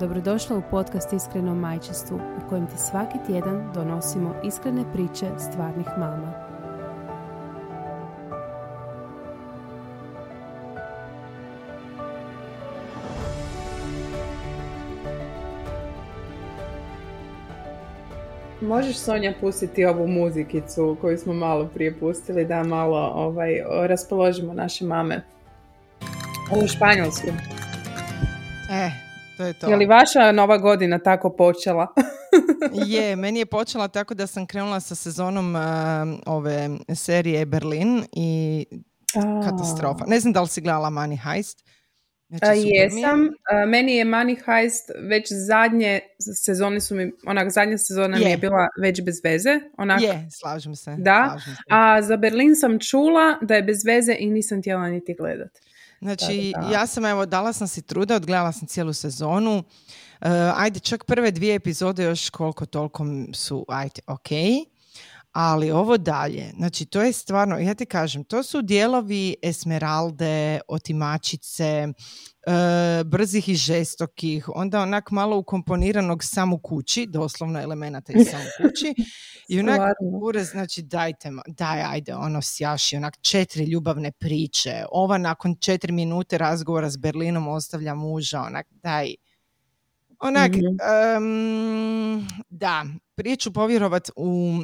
Dobrodošla u podcast Iskreno majčestvu u kojem ti svaki tjedan donosimo iskrene priče stvarnih mama. Možeš Sonja pustiti ovu muzikicu koju smo malo prije pustili da malo ovaj, raspoložimo naše mame. Ovu španjolsku. E, to je to. Je li vaša nova godina tako počela? je, meni je počela tako da sam krenula sa sezonom uh, ove serije Berlin i katastrofa. Ne znam da li si gledala Money Heist. Znači, jesam. meni je Money Heist već zadnje sezone su mi, onak zadnja sezona je. mi je bila već bez veze. Onak, je, slažem se. Da, slažem se. a za Berlin sam čula da je bez veze i nisam htjela niti gledat. Znači, ja sam evo, dala sam si truda, odgledala sam cijelu sezonu. Uh, ajde, čak prve dvije epizode još koliko toliko su, ajde, ok. Ali ovo dalje, znači to je stvarno, ja ti kažem, to su dijelovi Esmeralde, Otimačice, e, brzih i žestokih, onda onak malo ukomponiranog samo kući, doslovno elemenata iz samo kući. I onak urez, znači dajte, daj, ajde, ono sjaši, onak četiri ljubavne priče. Ova nakon četiri minute razgovora s Berlinom ostavlja muža, onak daj, Onak, mm da, prije ću povjerovat u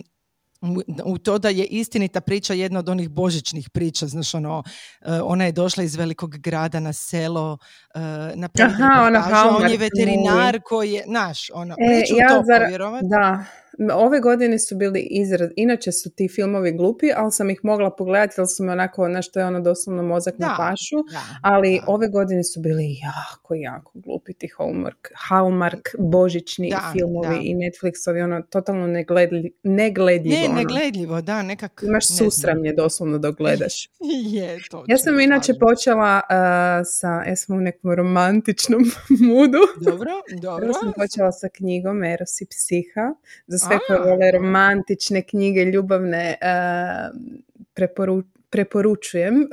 u to da je istinita priča jedna od onih božićnih priča, znaš ono, e, ona je došla iz velikog grada na selo, uh, na Aha, ona on je veterinar koji je, naš, ono, e, ja to zar, Da, ove godine su bili izraz, inače su ti filmovi glupi, ali sam ih mogla pogledati, ali su me onako, na što je ono doslovno mozak na pašu, ali ove godine su bili jako, jako glupi ti Hallmark, Hallmark božićni filmovi i Netflixovi, ono, totalno negledljivo. negledljivo. Ne, ono. negledljivo, da, nekak... Imaš susramlje doslovno dok gledaš. je, to. Ja sam inače počela uh, sa, ja sam u nekom romantičnom mudu. Dobro, dobro. Ja sam počela sa knjigom Eros i psiha, za sve koje vole romantične knjige, ljubavne, uh, preporučujem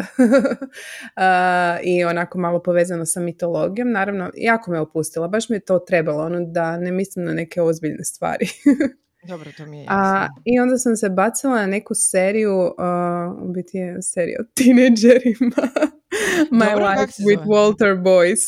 i onako malo povezano sa mitologijom. Naravno, jako me opustila, baš mi je to trebalo, ono da ne mislim na neke ozbiljne stvari. Dobro, to mi je jasno. I onda sam se bacila na neku seriju, uh, u biti je serija o tineđerima. My Dobro, Life with Walter Boys.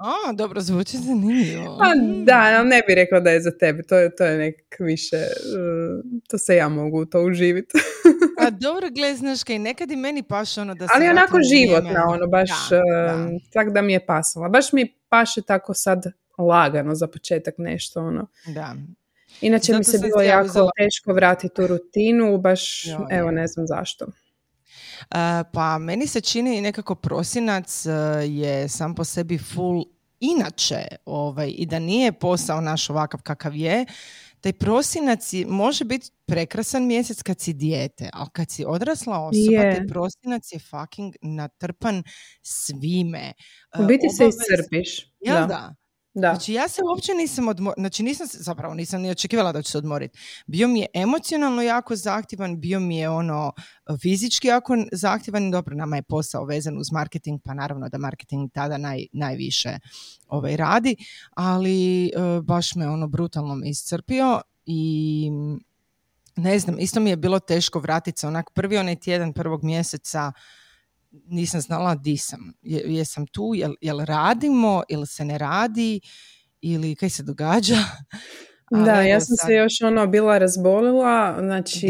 A, dobro, zvuči zanimljivo. Pa da, ne bih rekla da je za tebe, to je, to je nek više, uh, to se ja mogu to uživiti. A dobro, gle, znaš kaj, nekad i meni paše ono da se... Ali onako životna, ono, baš, da, um, tak da mi je pasala. Baš mi paše tako sad lagano za početak nešto, ono. Da. Inače mi se bilo jako teško vratiti u rutinu, baš, evo, ne znam zašto. Pa meni se čini nekako prosinac e, je sam po sebi full inače ovaj, i da nije posao naš ovakav kakav je, taj prosinac može biti prekrasan mjesec kad si dijete, ali kad si odrasla osoba, taj prosinac je fucking natrpan svime. U biti se iscrpiš. Jel da? Da. Znači ja se uopće nisam odmor... znači nisam zapravo nisam ni očekivala da ću se odmoriti. Bio mi je emocionalno jako zahtjevan, bio mi je ono fizički jako zahtjevan, dobro nama je posao vezan uz marketing, pa naravno da marketing tada naj, najviše ovaj, radi, ali e, baš me ono brutalno iscrpio i ne znam, isto mi je bilo teško vratiti se onak prvi onaj tjedan prvog mjeseca nisam znala di sam. jesam tu, jel, jel radimo, ili se ne radi, ili kaj se događa. da, ja sam se još ono bila razbolila, znači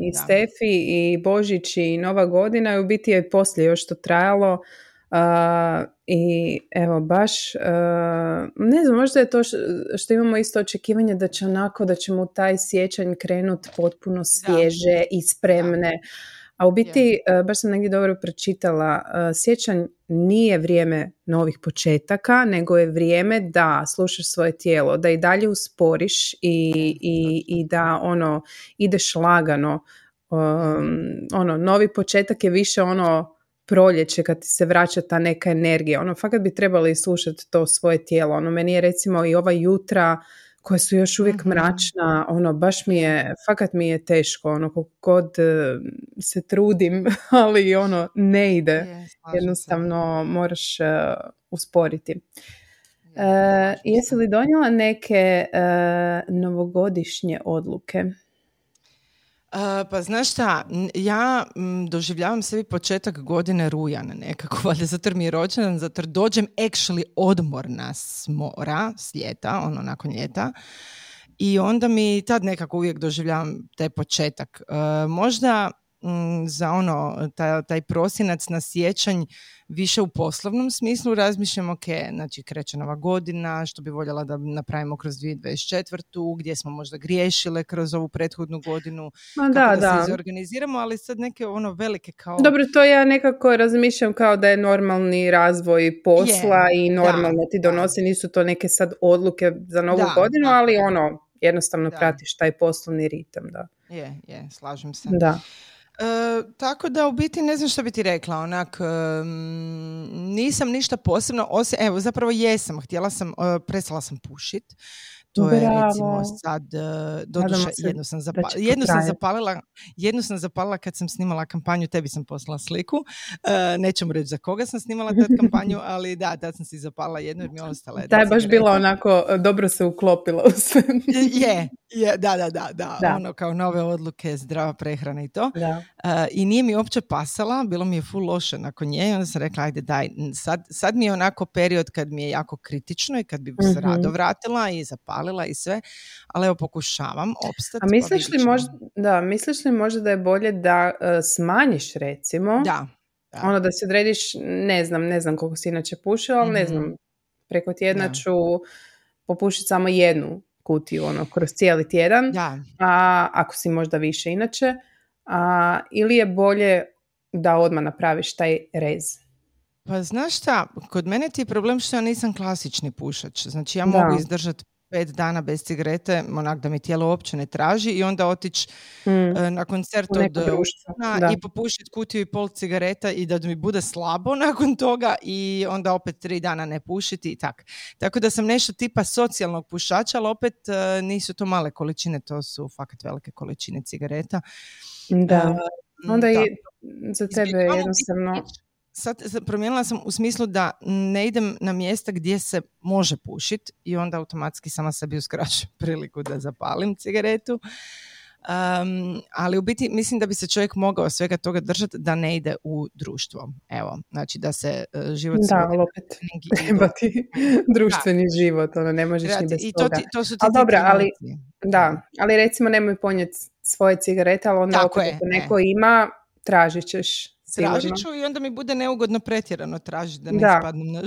i Stefi i Božić i Nova godina i u biti je poslije još to trajalo. I evo baš, uh, ne znam, možda je to što, imamo isto očekivanje da će onako, da ćemo taj sjećanj krenut potpuno svježe i spremne A u biti, yeah. baš sam negdje dobro pročitala, sjećanj nije vrijeme novih početaka, nego je vrijeme da slušaš svoje tijelo, da i dalje usporiš i, i, i da ono ideš lagano. Um, ono, novi početak je više ono proljeće kad ti se vraća ta neka energija. Ono, fakat bi trebali slušati to svoje tijelo. Ono, meni je recimo i ova jutra koja su još uvijek mhm. mračna, ono, baš mi je, fakat mi je teško, ono, koliko god e, se trudim, ali ono, ne ide. Jednostavno moraš uh, usporiti. Uh, jesi li donijela neke novogodišnje odluke? Pa znaš šta, ja doživljavam sebi početak godine rujan nekako, valjda zato mi je rođendan, zato dođem actually odmorna s mora, s ljeta, ono nakon ljeta. I onda mi tad nekako uvijek doživljavam taj početak. možda Mm, za ono, taj, taj prosinac na sjećanj više u poslovnom smislu razmišljam, ok, znači kreće nova godina, što bi voljela da napravimo kroz 2024. gdje smo možda griješile kroz ovu prethodnu godinu, Ma da, da, se izorganiziramo, ali sad neke ono velike kao... Dobro, to ja nekako razmišljam kao da je normalni razvoj posla i normalno ti donosi, nisu to neke sad odluke za novu godinu, ali ono, jednostavno pratiš taj poslovni ritam, da. Je, je, slažem se. Da. E, tako da u biti ne znam što bi ti rekla, onak nisam ništa posebno, osim, evo zapravo jesam, htjela sam, uh, prestala sam pušit, to je recimo sad, e, doduše, jednu sam, zapalila, jednu sam zapalila, jednu sam zapalila kad sam snimala kampanju, tebi sam poslala sliku, uh, nećemo reći za koga sam snimala tad kampanju, ali da, tad sam si zapalila jednu jer mi je ostala Da je baš bila onako, dobro se uklopila u sve. je, je, da, da, da, da, ono kao nove odluke, zdrava prehrana i to. Da. I nije mi uopće pasala, bilo mi je full loše nakon nje i onda sam rekla, ajde daj, sad, sad mi je onako period kad mi je jako kritično i kad bi se mhm. rado vratila i zapalila i sve, ali evo pokušavam opstati. A pa misliš li, možda, da, misliš li možda da je bolje da uh, smanjiš recimo? Da. Ono da se odrediš, ne znam, ne znam koliko si inače pušila, ali ne mhm. znam, preko tjedna ću popušiti samo jednu kutiju ono, kroz cijeli tjedan, da. a ako si možda više inače, a, ili je bolje da odmah napraviš taj rez? Pa znaš šta, kod mene ti je problem što ja nisam klasični pušač. Znači ja mogu izdržati pet dana bez cigarete, onak da mi tijelo uopće ne traži i onda otići mm. na koncert od da. i popušiti kutiju i pol cigareta i da mi bude slabo nakon toga i onda opet tri dana ne pušiti i tak. Tako da sam nešto tipa socijalnog pušača, ali opet e, nisu to male količine, to su fakat velike količine cigareta. Da, onda i za tebe jednostavno sad promijenila sam u smislu da ne idem na mjesta gdje se može pušiti i onda automatski sama sebi uskraćujem priliku da zapalim cigaretu. Um, ali u biti mislim da bi se čovjek mogao svega toga držati da ne ide u društvo. Evo, znači da se uh, život... Da, ali opet treba ti društveni život, ono ne možeš ni bez I to, ti, to su ti ali dobra, ali, da, ali recimo nemoj ponijeti svoje cigarete, ali onda Tako ako neko ima, tražit ćeš tražit ću i onda mi bude neugodno pretjerano tražiti da ne da. spadnem na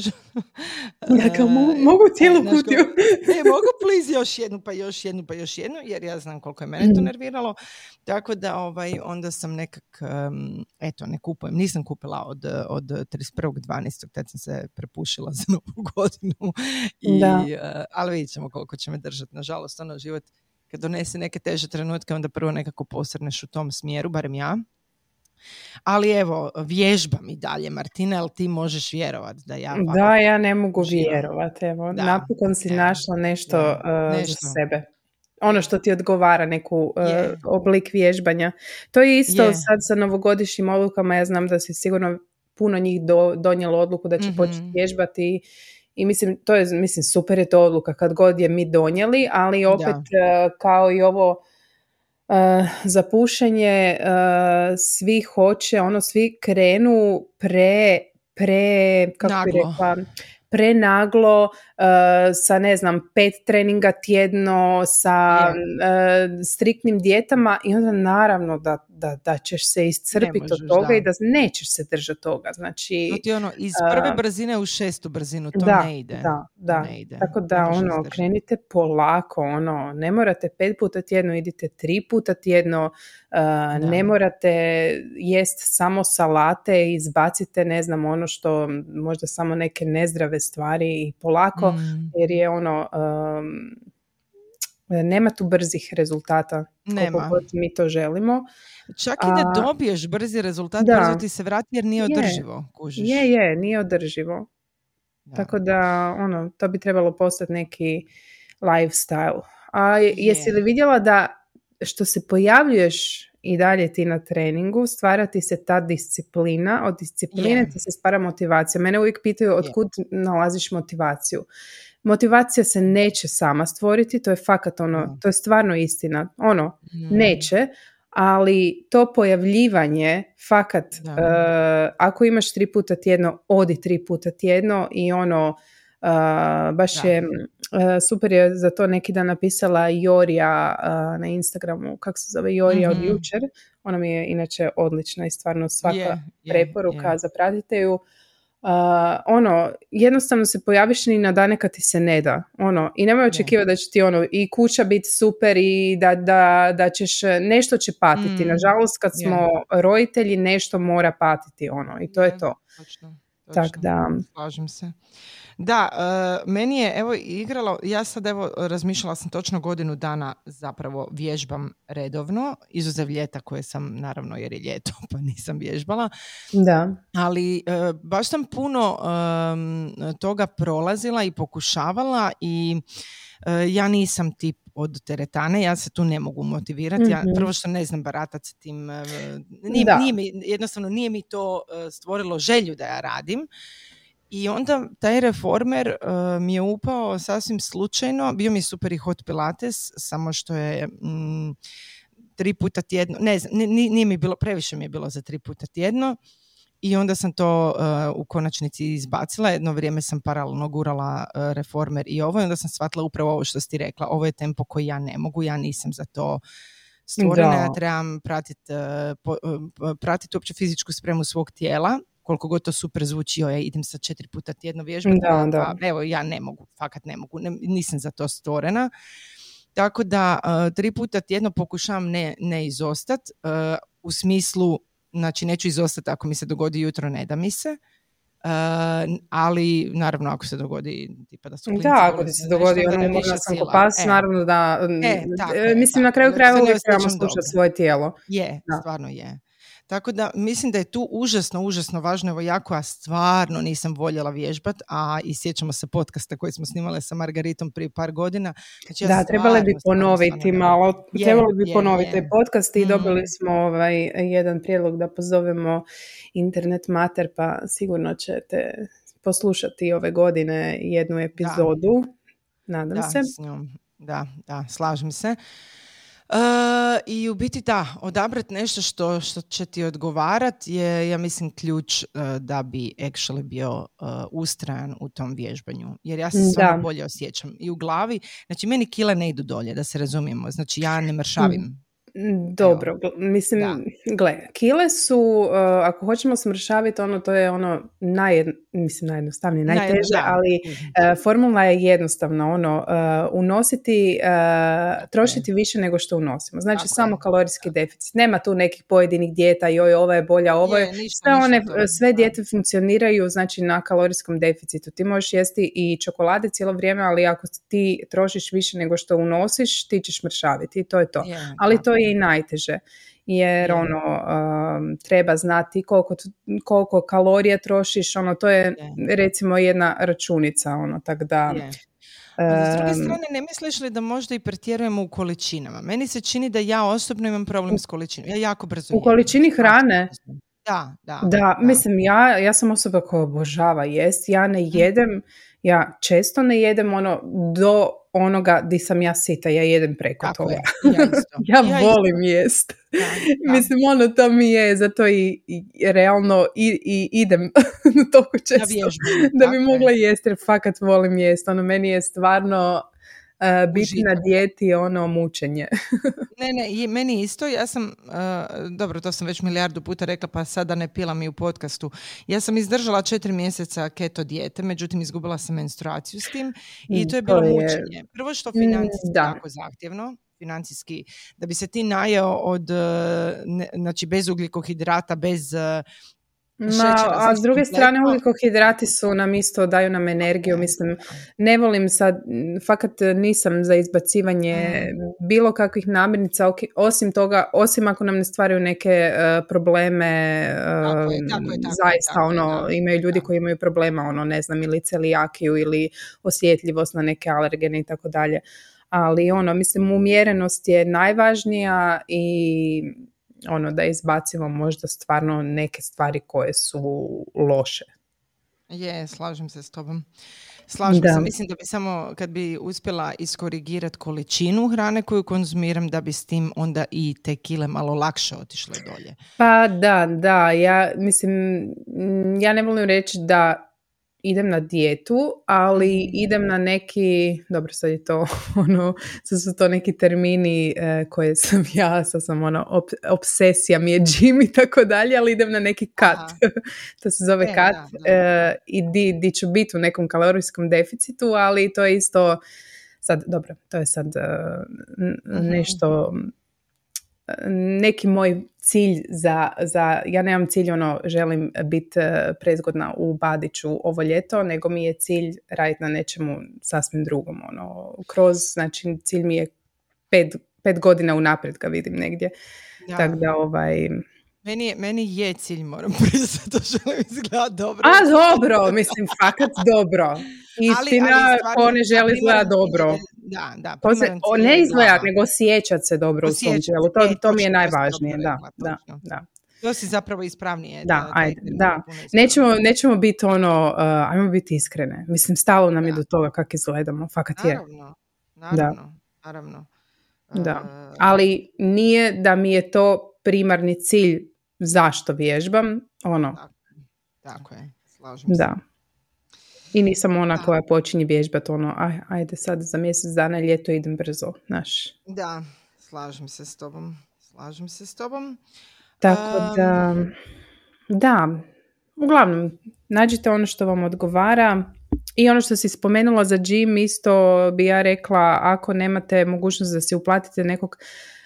Dakle, mogu cijelu kutiju. ne, mogu please još jednu, pa još jednu, pa još jednu, jer ja znam koliko je mene to mhm. nerviralo. Tako da ovaj, onda sam nekak, um, eto, ne kupujem. Nisam kupila od, od 31.12. Tad sam se prepušila za novu godinu. I, da. Uh, ali vidjet ćemo koliko će me držati. Nažalost, ono život kad donese neke teže trenutke, onda prvo nekako posrneš u tom smjeru, barem ja. Ali evo, vježbam i dalje, Martina, ali ti možeš vjerovati da ja... Da, ja ne mogu vjerovati, evo. Da. Napokon si našla nešto, uh, nešto. za sebe. Ono što ti odgovara, neku uh, oblik vježbanja. To je isto sad sa novogodišnjim odlukama, ja znam da si sigurno puno njih do, donijelo odluku da će mm početi vježbati i mislim, to je, mislim, super je to odluka kad god je mi donijeli, ali opet uh, kao i ovo uh, za pušenje uh, svi hoće, ono svi krenu pre, pre, kako bi rekla, prenaglo uh, sa ne znam pet treninga tjedno sa striktnim dijetama i onda naravno da da, da ćeš se iscrpiti od toga i da nećeš se držati toga. Znači, to ti ono, iz prve brzine u šestu brzinu, to da, ne ide. Da, da. Ne ide. Tako da, ono, krenite polako, ono, ne morate pet puta tjedno, idite tri puta tjedno, ne morate jest samo salate izbacite, ne znam, ono što, možda samo neke nezdrave stvari i polako, mm. jer je ono, nema tu brzih rezultata nema. koliko mi to želimo. Čak i da dobiješ brzi rezultat, da. brzo ti se vrati jer nije održivo. Kužiš. Je, je, nije održivo. Tako da, ono, to bi trebalo postati neki lifestyle. A jesi li vidjela da što se pojavljuješ i dalje ti na treningu, stvarati se ta disciplina, od discipline ti se stvara motivacija. Mene uvijek pitaju od kud nalaziš motivaciju. Motivacija se neće sama stvoriti, to je fakat ono, to je stvarno istina. Ono, neće, ali to pojavljivanje fakat uh, ako imaš tri puta tjedno, odi tri puta tjedno i ono uh, baš je uh, super je za to neki dan napisala Jorija na Instagramu, kako se zove Jorija od mhm. jučer, ona mi je inače odlična i stvarno svaka preporuka, zapratite ju Uh, ono, jednostavno se pojaviš ni na dane kad ti se ne da. Ono, I nemoj očekivati da će ti ono, i kuća biti super i da, da, da ćeš, nešto će patiti. Mm. Nažalost, kad smo roditelji, nešto mora patiti. Ono, I to je to. Točno, točno. da... Slažem se. Da, uh, meni je evo igralo, ja sad evo razmišljala sam točno godinu dana zapravo vježbam redovno, izuzev ljeta koje sam naravno jer je ljeto pa nisam vježbala. Da. Ali uh, baš sam puno toga prolazila i pokušavala i uh, ja nisam tip od teretane, ja se tu ne mogu motivirati. Ja, mhm. prvo što ne znam baratati tim, nije, nije mi, jednostavno nije mi to stvorilo želju da ja radim. I onda taj reformer uh, mi je upao sasvim slučajno, bio mi super i hot pilates, samo što je mm, tri puta tjedno, ne znam, nije mi bilo, previše mi je bilo za tri puta tjedno i onda sam to uh, u konačnici izbacila, jedno vrijeme sam paralelno gurala uh, reformer i ovo i onda sam shvatila upravo ovo što si rekla, ovo je tempo koji ja ne mogu, ja nisam za to stvorena, ja trebam pratiti pratit uopće fizičku spremu svog tijela koliko god to super zvuči, ja idem sa četiri puta tjedno vježbati, da, pa, da. Pa, evo ja ne mogu, fakat ne mogu, nisam za to stvorena. Tako da uh, tri puta tjedno pokušavam ne, ne izostat, uh, u smislu, znači neću izostati ako mi se dogodi jutro, ne da mi se, uh, ali naravno ako se dogodi tipa da su Da, ako ti se dogodi ono sam kopas, e. naravno da, e, tako, mislim na kraju krajeva uvijek trebamo slušati svoje tijelo. Je, da. stvarno je. Tako da mislim da je tu užasno, užasno važno, evo jako, a stvarno nisam voljela vježbat, a i sjećamo se podcasta koji smo snimali sa Margaritom prije par godina. Znači, ja da, trebali bi ponoviti malo, je, trebali bi je, ponoviti taj podcast i dobili mm. smo ovaj, jedan prijedlog da pozovemo internet mater, pa sigurno ćete poslušati ove godine jednu epizodu. Nadam da, se. Da, da, slažem se. Uh, I u biti da, odabrati nešto što, što će ti odgovarati je, ja mislim, ključ uh, da bi actually bio uh, ustrajan u tom vježbanju. Jer ja se samo bolje osjećam i u glavi. Znači, meni kile ne idu dolje, da se razumijemo. Znači, ja ne mršavim. Dobro, mislim, gle, kile su, uh, ako hoćemo smršaviti, ono, to je ono, naj, mislim, najjednostavnije, najteže, ali uh, formula je jednostavna, ono, uh, unositi, trošiti više nego što unosimo. Znači, samo kalorijski deficit. Nema tu nekih pojedinih dijeta, joj, ova je bolja, ovo je, sve, one, sve dijete funkcioniraju, znači, na kalorijskom deficitu. Ti možeš jesti i čokolade cijelo vrijeme, ali ako ti trošiš više nego što unosiš, ti ćeš mršaviti i to je to. ali to je i najteže jer ono um, treba znati koliko, koliko kalorija trošiš, ono to je recimo jedna računica, ono tak da... s druge strane, ne misliš li da možda i pretjerujemo u količinama? Meni se čini da ja osobno imam problem s količinom. Ja jako brzo U količini hrane? Da, da, da. Da, mislim, ja, ja sam osoba koja obožava jest. Ja ne mhm. jedem, ja često ne jedem ono do onoga di sam ja sita, ja jedem preko toga. Ja, ja, volim jest. Mislim, ono to mi je, zato i, i realno i, i idem toliko često da, bi mogla jesti, jer fakat volim jest. Ono, meni je stvarno uh, biti na dijeti je ono mučenje. ne, ne, meni isto, ja sam, dobro, to sam već milijardu puta rekla, pa sada ne pila mi u podcastu. Ja sam izdržala četiri mjeseca keto dijete, međutim izgubila sam menstruaciju s tim i to je bilo mučenje. Prvo što mm, financijski da. jako zahtjevno, financijski, da bi se ti najeo od, ne, znači bez ugljikohidrata, bez Ma, a s druge strane ugljikohidrati su nam isto, daju nam energiju, mislim, ne volim sad, fakat nisam za izbacivanje mm. bilo kakvih namirnica, osim toga, osim ako nam ne stvaraju neke uh, probleme, uh, zaista ono, imaju ljudi koji imaju problema, ono, ne znam, ili celijakiju ili osjetljivost na neke alergene i tako dalje. Ali ono, mislim, umjerenost je najvažnija i ono da izbacimo možda stvarno neke stvari koje su loše. Je, slažem se s tobom. Slažem se. Mislim da bi samo kad bi uspjela iskorigirati količinu hrane koju konzumiram da bi s tim onda i te kile malo lakše otišle dolje. Pa da, da. Ja mislim, ja ne volim reći da idem na dijetu, ali mhm. idem na neki, dobro sad je to ono, sad su to neki termini e, koje sam ja, sad sam ono, op, obsesija mi je gym i tako dalje, ali idem na neki kat, to se zove e, kat e, i di, di ću biti u nekom kalorijskom deficitu, ali to je isto, sad, dobro, to je sad mhm. nešto neki moj cilj za, za, ja nemam cilj ono želim biti e, prezgodna u Badiću ovo ljeto, nego mi je cilj raditi na nečemu sasvim drugom. Ono, kroz, znači cilj mi je pet, pet godina unaprijed ga vidim negdje. Tako da ovaj... Meni je, meni je cilj, moram priznati, to želim izgledati dobro. A dobro, mislim, fakat dobro. Istina, ko ne želi izgledati dobro. Da, da. To se, o, ne izgledati, nego osjećati se dobro u svom tijelu. To, to mi je najvažnije. Da, da, da. To si zapravo ispravnije. Da, da ajde, da. Nećemo, nećemo biti ono, uh, ajmo biti iskrene. Mislim, stalo nam je do toga kako izgledamo, fakat je. Naravno, naravno, naravno. Da, uh, ali nije da mi je to primarni cilj zašto vježbam, ono. Tako, tako je, slažem se. Da. I nisam ona koja počinje vježbati ono, aj, ajde sad za mjesec dana ljeto idem brzo, znaš. Da, slažem se s tobom. Slažem se s tobom. Tako da, da, uglavnom, nađite ono što vam odgovara. I ono što si spomenula za gym, isto bi ja rekla, ako nemate mogućnost da si uplatite nekog uh,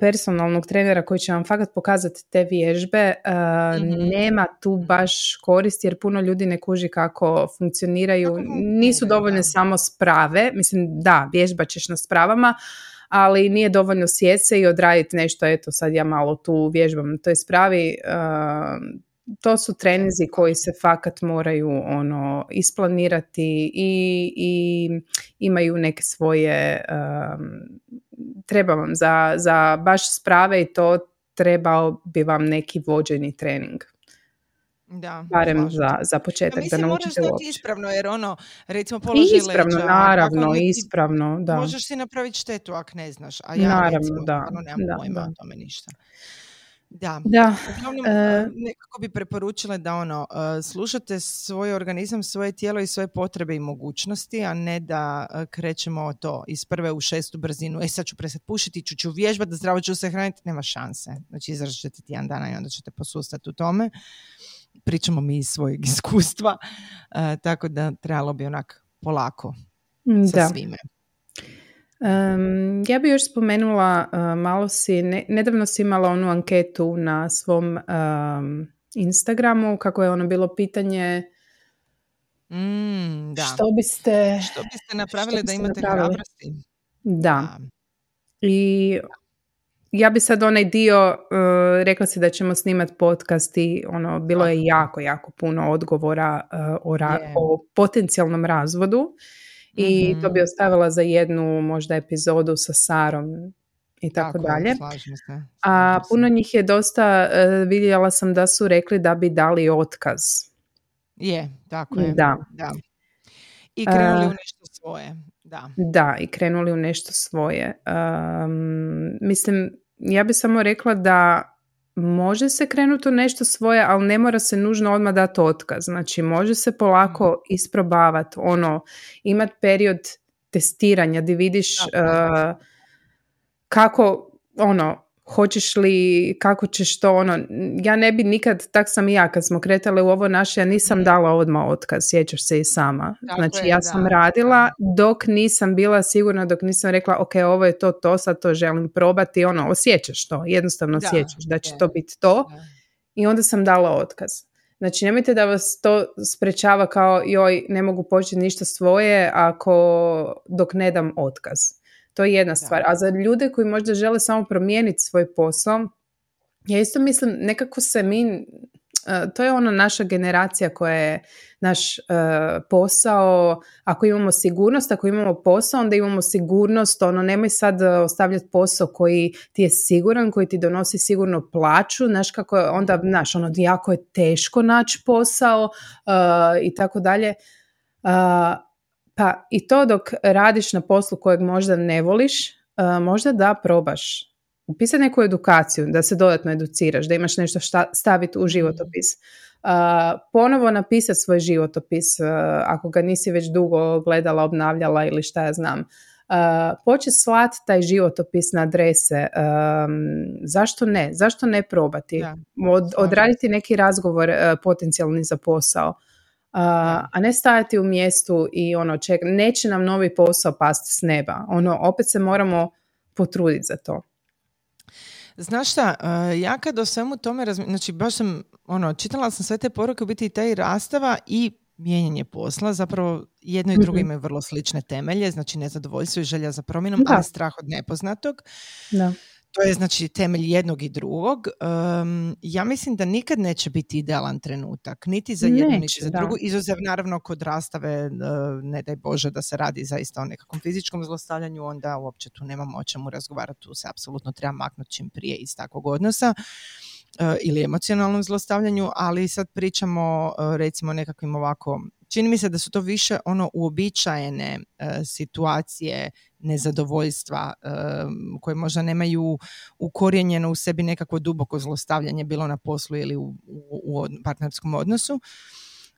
personalnog trenera koji će vam fakat pokazati te vježbe, uh, nema tu baš korist jer puno ljudi ne kuži kako funkcioniraju. Nisu dovoljne samo sprave, mislim da, vježba ćeš na spravama, ali nije dovoljno sjece i odraditi nešto, eto sad ja malo tu vježbam to je spravi, to su trenizi koji se fakat moraju ono isplanirati i, i imaju neke svoje treba vam za, za baš sprave i to trebao bi vam neki vođeni trening. Da, barem za, za početak. Ja, mislim, da naučite uopće. ispravno, jer ono, recimo položi Ispravno, leđa, naravno, ispravno, da. Možeš si napraviti štetu ako ne znaš, a ja naravno, recimo, da, nemam da, pojma da. o tome ništa. Da, da. Uglavnom, e, nekako bi preporučila da ono, slušate svoj organizam, svoje tijelo i svoje potrebe i mogućnosti, a ne da krećemo to iz prve u šestu brzinu. E sad ću presad pušiti, ću, ću vježbati, da zdravo ću se hraniti, nema šanse. Znači izražit ćete tjedan dana i onda ćete posustati u tome. Pričamo mi iz svojeg iskustva, tako da trebalo bi onak polako sa da. svime. Um, ja bi još spomenula, uh, malo si, nedavno si imala onu anketu na svom um, Instagramu, kako je ono bilo pitanje mm, da. što biste... Što biste napravili da imate hrabrosti. Da. I ja bi sad onaj dio, uh, rekla si da ćemo snimati podcast i ono, bilo je jako, jako puno odgovora uh, o, ra- o potencijalnom razvodu i to bi mhm. ostavila za jednu možda epizodu sa Sarom i tako, dalje. A puno njih je dosta, uh, vidjela sam da su rekli da bi dali otkaz. Je, tako je. Da. da. I krenuli u nešto svoje. Da. da, i krenuli u nešto svoje. mislim, ja bi samo rekla da može se krenuti u nešto svoje, ali ne mora se nužno odmah dati otkaz. Znači, može se polako mhm. isprobavati, ono, imati period testiranja gdje vidiš kako ono hoćeš li, kako ćeš to, ono, ja ne bi nikad, tak sam i ja kad smo kretale u ovo naše, ja nisam mhm. dala odmah otkaz, sjećaš se i sama. znači ja sam radila dok nisam bila sigurna, dok nisam rekla, ok, ovo je to, to, sad to želim probati, ono, osjećaš to, jednostavno da, osjećaš da će to biti to i onda sam dala otkaz. Znači, nemojte da vas to sprečava kao, joj, ne mogu početi ništa svoje ako, dok ne dam otkaz. To je jedna stvar. A za ljude koji možda žele samo promijeniti svoj posao, ja isto mislim, nekako se mi, e, to je ona naša generacija koja je naš e, posao, ako imamo sigurnost, ako imamo posao, onda imamo sigurnost, ono, nemoj sad ostavljati posao koji ti je siguran, koji ti donosi sigurno plaću, znaš kako je, onda, znaš, ono, jako je teško naći posao uh, i tako dalje. Pa i to dok radiš na poslu kojeg možda ne voliš, e, možda da probaš. Upisati neku edukaciju, da se dodatno educiraš, da imaš nešto šta staviti u mhm. životopis. Uh, ponovo napisati svoj životopis, uh, ako ga nisi već dugo gledala, obnavljala ili šta ja znam. Uh, početi slati taj životopis na adrese. zašto ne? Zašto ne probati? Od, odraditi neki razgovor potencijalni za posao a ne stajati u mjestu i ono ček, neće nam novi posao pasti s neba. Ono, opet se moramo potruditi za to. Znaš šta, ja kad o svemu tome razmi... znači baš sam, ono, čitala sam sve te poruke u biti i taj rastava i mijenjanje posla, zapravo jedno i drugo mhm. imaju vrlo slične temelje, znači nezadovoljstvo i želja za promjenom, ali strah od nepoznatog. Da. To je znači temelj jednog i drugog. ja mislim da nikad neće biti idealan trenutak, niti za jednu, niti za drugu. Izuzev naravno kod rastave, e, ne daj Bože da se radi zaista o nekakvom fizičkom zlostavljanju, onda uopće tu nemamo o čemu razgovarati, tu se apsolutno treba maknuti čim prije iz takvog odnosa ili emocionalnom zlostavljanju, ali sad pričamo e, recimo nekakvim ovako čini mi se da su to više ono uobičajene e, situacije nezadovoljstva koje možda nemaju ukorijenjeno u sebi nekakvo duboko zlostavljanje bilo na poslu ili u, u, partnerskom odnosu.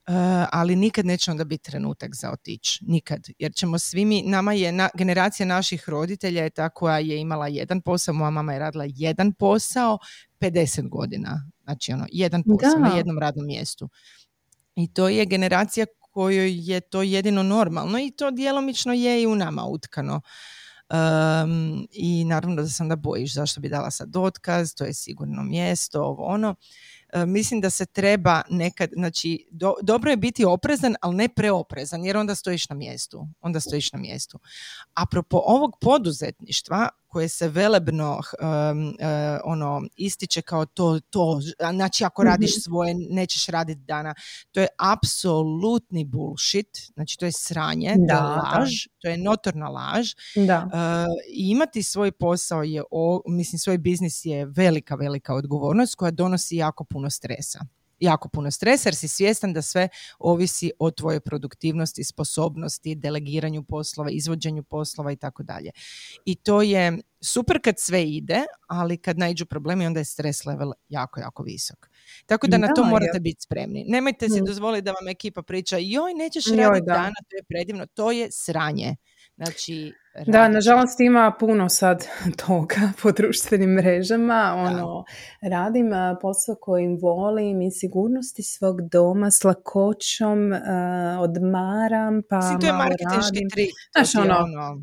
Uh, ali nikad neće onda biti trenutak za otići, nikad, jer ćemo svi mi, nama je na, generacija naših roditelja je ta koja je imala jedan posao, moja mama je radila jedan posao 50 godina, znači ono, jedan posao na jednom radnom mjestu. I to je generacija kojoj je to jedino normalno i to djelomično je i u nama utkano. Um, I naravno da se onda bojiš zašto bi dala sad otkaz, to je sigurno mjesto, ovo ono. E, mislim da se treba nekad, znači dobro je biti oprezan, ali ne preoprezan jer onda stojiš na mjestu. Onda stojiš na mjestu. Apropo ovog poduzetništva koje se velebno um, ono ističe kao to, to, znači ako mhm. radiš svoje nećeš raditi dana. To je apsolutni bullshit, znači to je sranje, da, je laž, to je notorna laž. Da. Uh, imati svoj posao je, o, mislim svoj biznis je velika, velika odgovornost koja donosi jako puno stresa jako puno stresa jer si svjestan da sve ovisi o tvojoj produktivnosti, sposobnosti, delegiranju poslova, izvođenju poslova i tako dalje. I to je super kad sve ide, ali kad naiđu problemi onda je stres level jako, jako visok. Tako da na to morate biti spremni. Nemojte si mm. dozvoliti da vam ekipa priča joj nećeš raditi dana, to je predivno. To je sranje. Znači, da, nažalost ima puno sad toga po društvenim mrežama. Ono, radim posao kojim volim i sigurnosti svog doma s lakoćom, uh, odmaram, pa Mislim, to je marketinški trik. Znaš, ono, ono,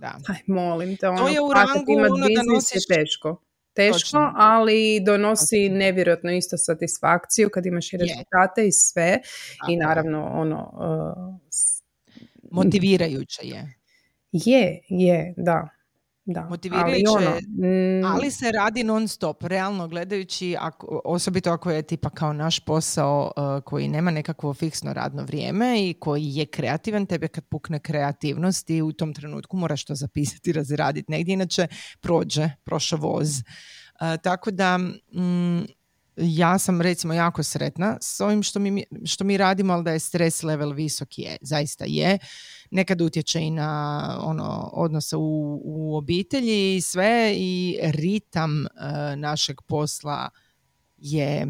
da. Aj, molim te, ono, to je u rangu, ono da nosiš... je teško. Teško, ali donosi nevjerojatno isto satisfakciju kad imaš i rezultate i sve. I naravno, ono... Uh, Motivirajuće je. Je, je, da. Da, motivirajuće, ali, ono, mm, ali se radi non stop, realno gledajući, ako, osobito ako je tipa kao naš posao uh, koji nema nekakvo fiksno radno vrijeme i koji je kreativan, tebe kad pukne kreativnost i u tom trenutku moraš to zapisati, razraditi negdje, inače prođe, prošao voz. Uh, tako da mm, ja sam recimo jako sretna s ovim što mi, što mi radimo, ali da je stres level visok je, zaista je nekad utječe i na ono odnose u, u obitelji i sve i ritam e, našeg posla je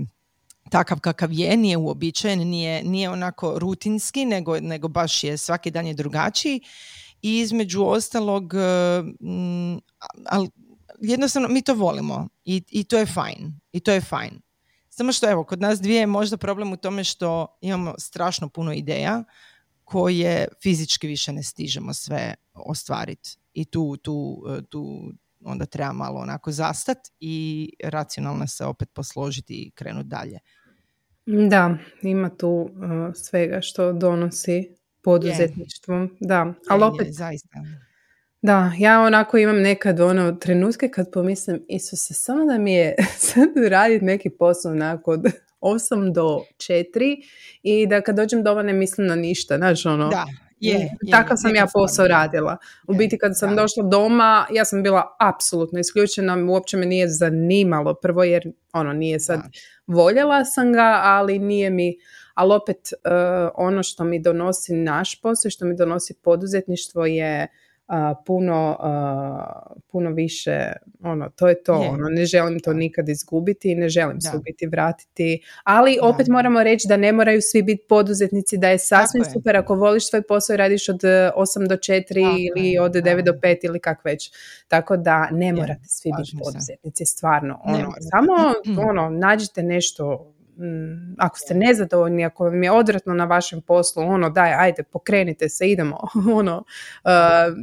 takav kakav je, nije uobičajen, nije, nije onako rutinski, nego, nego baš je svaki dan je drugačiji i između ostalog, ali jednostavno mi to volimo i, i to je fajn. I to je fajn. Samo što evo, kod nas dvije je možda problem u tome što imamo strašno puno ideja koje fizički više ne stižemo sve ostvariti. I tu, tu, tu onda treba malo onako zastat i racionalno se opet posložiti i krenuti dalje. Da, ima tu uh, svega što donosi poduzetništvo. Da, ali opet... zaista. Da, ja onako imam nekad ono trenutke kad pomislim Isuse, samo da mi je sad raditi neki posao onako od 8 do 4 i da kad dođem doma ne mislim na ništa, znaš ono. Da, je, Takav sam ja posao radila. U biti kad sam došla doma, ja sam bila apsolutno isključena, uopće me nije zanimalo prvo jer ono nije sad, voljela sam ga, ali nije mi, ali opet uh, ono što mi donosi naš posao, što mi donosi poduzetništvo je puno, puno više, ono, to je to, ono, ne želim to nikad izgubiti i ne želim se u biti vratiti, ali opet moramo reći da ne moraju svi biti poduzetnici, da je sasvim super ako voliš svoj posao i radiš od 8 e, do 4 ili od 9 do 5 ili kak već, tako da ne morate svi biti poduzetnici, stvarno, ono, samo ono, nađite nešto ako ste nezadovoljni, ako vam je odvratno na vašem poslu, ono daj, ajde, pokrenite se, idemo, ono, uh,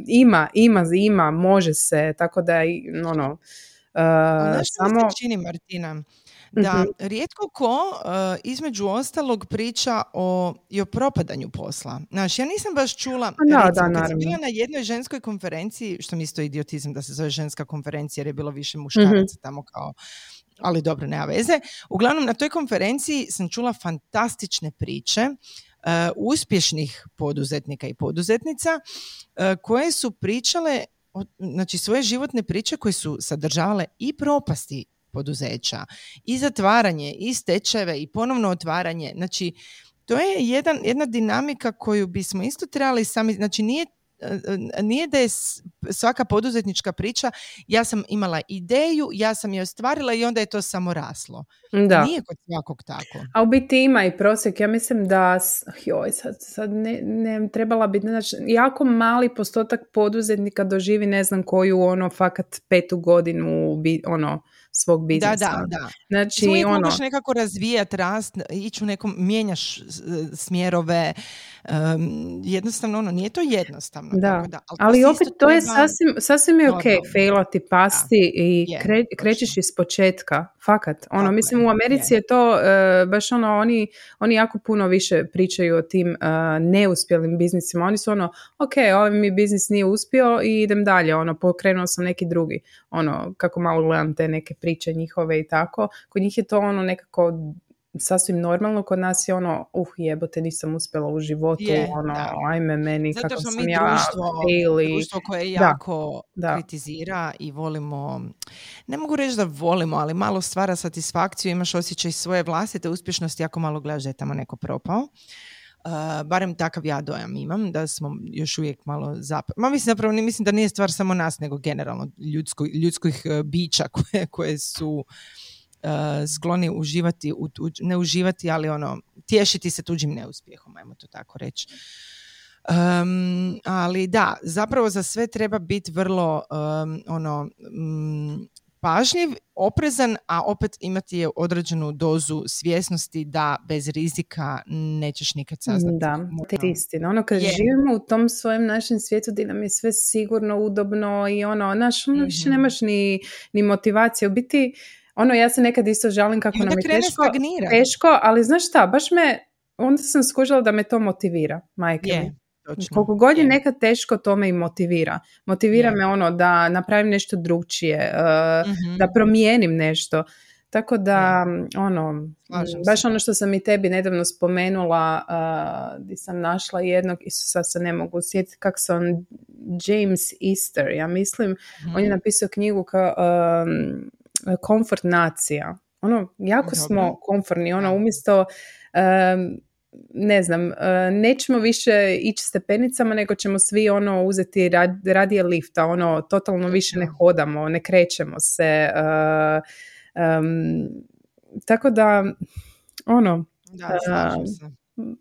ima, ima, ima, može se, tako da, ono, uh, samo... se čini, Martina? Da mhm. rijetko ko uh, između ostalog priča o, i o propadanju posla. Znaš, ja nisam baš čula, pa da, recimo, da, kad sam bila na jednoj ženskoj konferenciji, što mi isto idiotizam da se zove ženska konferencija jer je bilo više muškaraca mm tamo kao ali dobro, nema veze. Uglavnom, na toj konferenciji sam čula fantastične priče uh, uspješnih poduzetnika i poduzetnica uh, koje su pričale znači svoje životne priče koje su sadržavale i propasti poduzeća i zatvaranje i stečeve i ponovno otvaranje znači to je jedan, jedna dinamika koju bismo isto trebali sami, znači nije nije da je svaka poduzetnička priča ja sam imala ideju, ja sam je ostvarila i onda je to samo raslo. Da. Nije kod svakog tako. A u biti ima i prosjek. Ja mislim da joj, sad, sad ne, ne trebala biti, znači, jako mali postotak poduzetnika doživi ne znam koju ono fakat petu godinu ono svog biznisa. Da, da, da. Znači, Uvijek ono... nekako razvijati rast, ići u nekom, mijenjaš smjerove, um, jednostavno ono, nije to jednostavno. Da, da ali, opet to je sasvim, sasvim je ok, failati, pasti i kre, krećeš iz početka, fakat. Ono, mislim, u Americi je, to uh, baš ono, oni, oni jako puno više pričaju o tim uh, neuspjelim biznisima. Oni su ono, ok, ovaj mi biznis nije uspio i idem dalje, ono, pokrenuo sam neki drugi. Ono, kako malo gledam te neke priče njihove i tako. Kod njih je to ono nekako sasvim normalno, kod nas je ono, uh jebote, nisam uspjela u životu, ono, ajme meni, Zato kako sam ja ili... društvo koje jako da, kritizira i volimo, ne mogu reći da volimo, ali malo stvara satisfakciju, imaš osjećaj svoje vlastite uspješnosti, jako malo gledaš da je tamo neko propao. Uh, barem takav ja dojam imam, da smo još uvijek malo zap... Ma mislim zapravo, ne mislim da nije stvar samo nas, nego generalno ljudsko, ljudskih uh, bića koje, koje su uh, skloni uživati, u, ne uživati, ali ono, tješiti se tuđim neuspjehom, ajmo to tako reći. Um, ali da, zapravo za sve treba biti vrlo um, ono um, pažljiv, oprezan, a opet imati je određenu dozu svjesnosti da bez rizika nećeš nikad saznati. Da, to je istina. Ono kad živimo u tom svojem našem svijetu gdje nam je sve sigurno, udobno i ono, naš, ono više mhm. nemaš ni, ni motivacije. U biti, ono, ja se nekad isto žalim kako nam je teško, teško, ali znaš šta, baš me, onda sam skužila da me to motivira, majke Točno. Koliko god je nekad teško, to me i motivira. Motivira me ono da napravim nešto drugčije, uh, mm da promijenim nešto. Tako da, ono, baš ono što sam i tebi nedavno spomenula, uh, gdje sam našla jednog, i sad se ne mogu sjetiti kak se on, James Easter, ja mislim, on je mhm. napisao knjigu kao um, Komfort nacija. Ono, jako smo komfortni, ono, umjesto um, ne znam, e, nećemo više ići stepenicama, nego ćemo svi ono uzeti radije lifta, ono totalno više ne hodamo, ne krećemo se. Um, tako da, ono, da, se.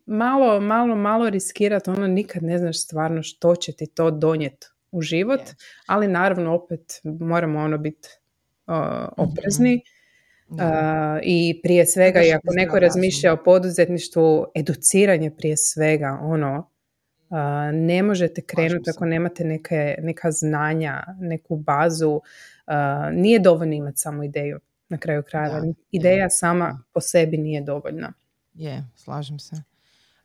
malo, malo, malo riskirati, ono nikad ne znaš stvarno što će ti to donijeti u život, ali naravno opet moramo ono biti uh, oprezni. I prije svega, i ako neko razmišlja o poduzetništvu, educiranje prije svega, ono, ne možete krenuti ako nemate neke, neka znanja, neku bazu. Nije dovoljno imati samo ideju na kraju krajeva. Ideja sama po sebi nije dovoljna. Je, slažem se.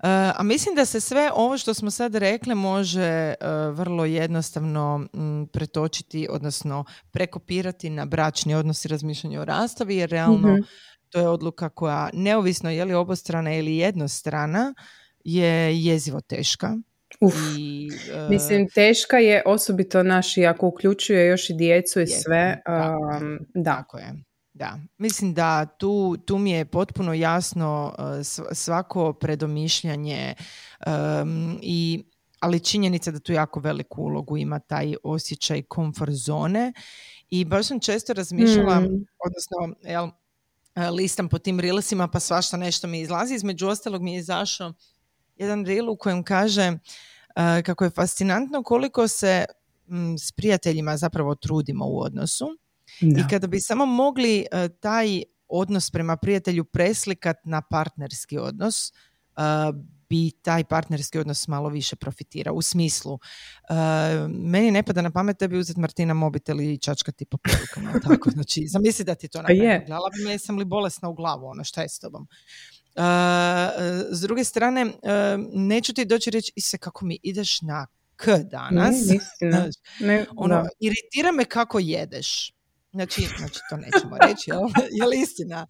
A mislim da se sve ovo što smo sad rekli može e, vrlo jednostavno pretočiti, odnosno prekopirati na bračni odnos i razmišljanje o rastavi, jer realno mhm. to je odluka koja, neovisno je li obostrana ili jednostrana, je jezivo teška. Uf, I, uh, mislim teška je osobito naši ako uključuje još i djecu i sve. Um, da. Tako je. Da, mislim da tu, tu mi je potpuno jasno uh, svako predomišljanje um, i ali činjenica da tu jako veliku ulogu ima taj osjećaj komfort zone i baš sam često razmišljala, mm. odnosno jel, listam po tim rilsima pa svašta nešto mi izlazi, između ostalog mi je izašao jedan reel u kojem kaže uh, kako je fascinantno koliko se s prijateljima zapravo trudimo u odnosu i kada bi samo mogli uh, taj odnos prema prijatelju preslikat na partnerski odnos, uh, bi taj partnerski odnos malo više profitirao. U smislu, uh, meni ne pada na pamet da bi uzeti Martina mobitel i čačkati po porukama. Tako, znači, zamisli da ti to pa napravim. Gledala bi me, jesam li bolesna u glavu, ono, šta je s tobom? s druge strane, neću ti doći reći, se kako mi ideš na k danas. Ne, ne, ono, iritira me kako jedeš. Znači, znači to nećemo reći, jel? je li istina?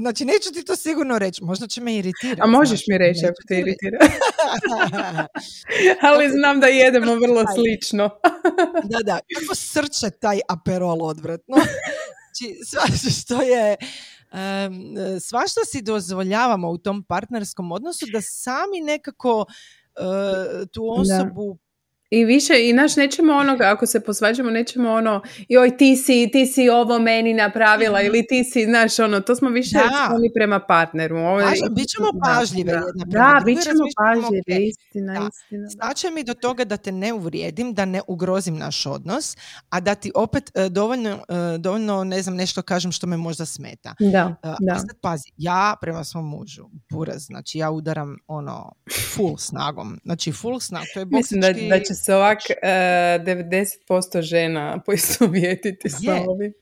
Znači, neću ti to sigurno reći, možda će me iritirati. A možeš mi reći ako te iritira. Ali znam da jedemo vrlo slično. da, da, kako srče taj aperol odvratno. Znači, što je, svašta si dozvoljavamo u tom partnerskom odnosu da sami nekako uh, tu osobu i više, i naš nećemo onoga, ako se posvađamo, nećemo ono, joj ti si, ti si ovo meni napravila ili ti si, znaš, ono, to smo više oni prema partneru. Ovo je, bićemo pažljive da, Da, bit ćemo pažljive, istina, da. istina. Znači mi do toga da te ne uvrijedim, da ne ugrozim naš odnos, a da ti opet e, dovoljno, e, dovoljno ne znam, nešto kažem što me možda smeta. Da, uh, da. Sad pazi, ja prema svom mužu, buraz, znači ja udaram ono full snagom, znači full snag, to je Mislim da, da će se ovak uh, e, 90% žena poistovjetiti s ovim.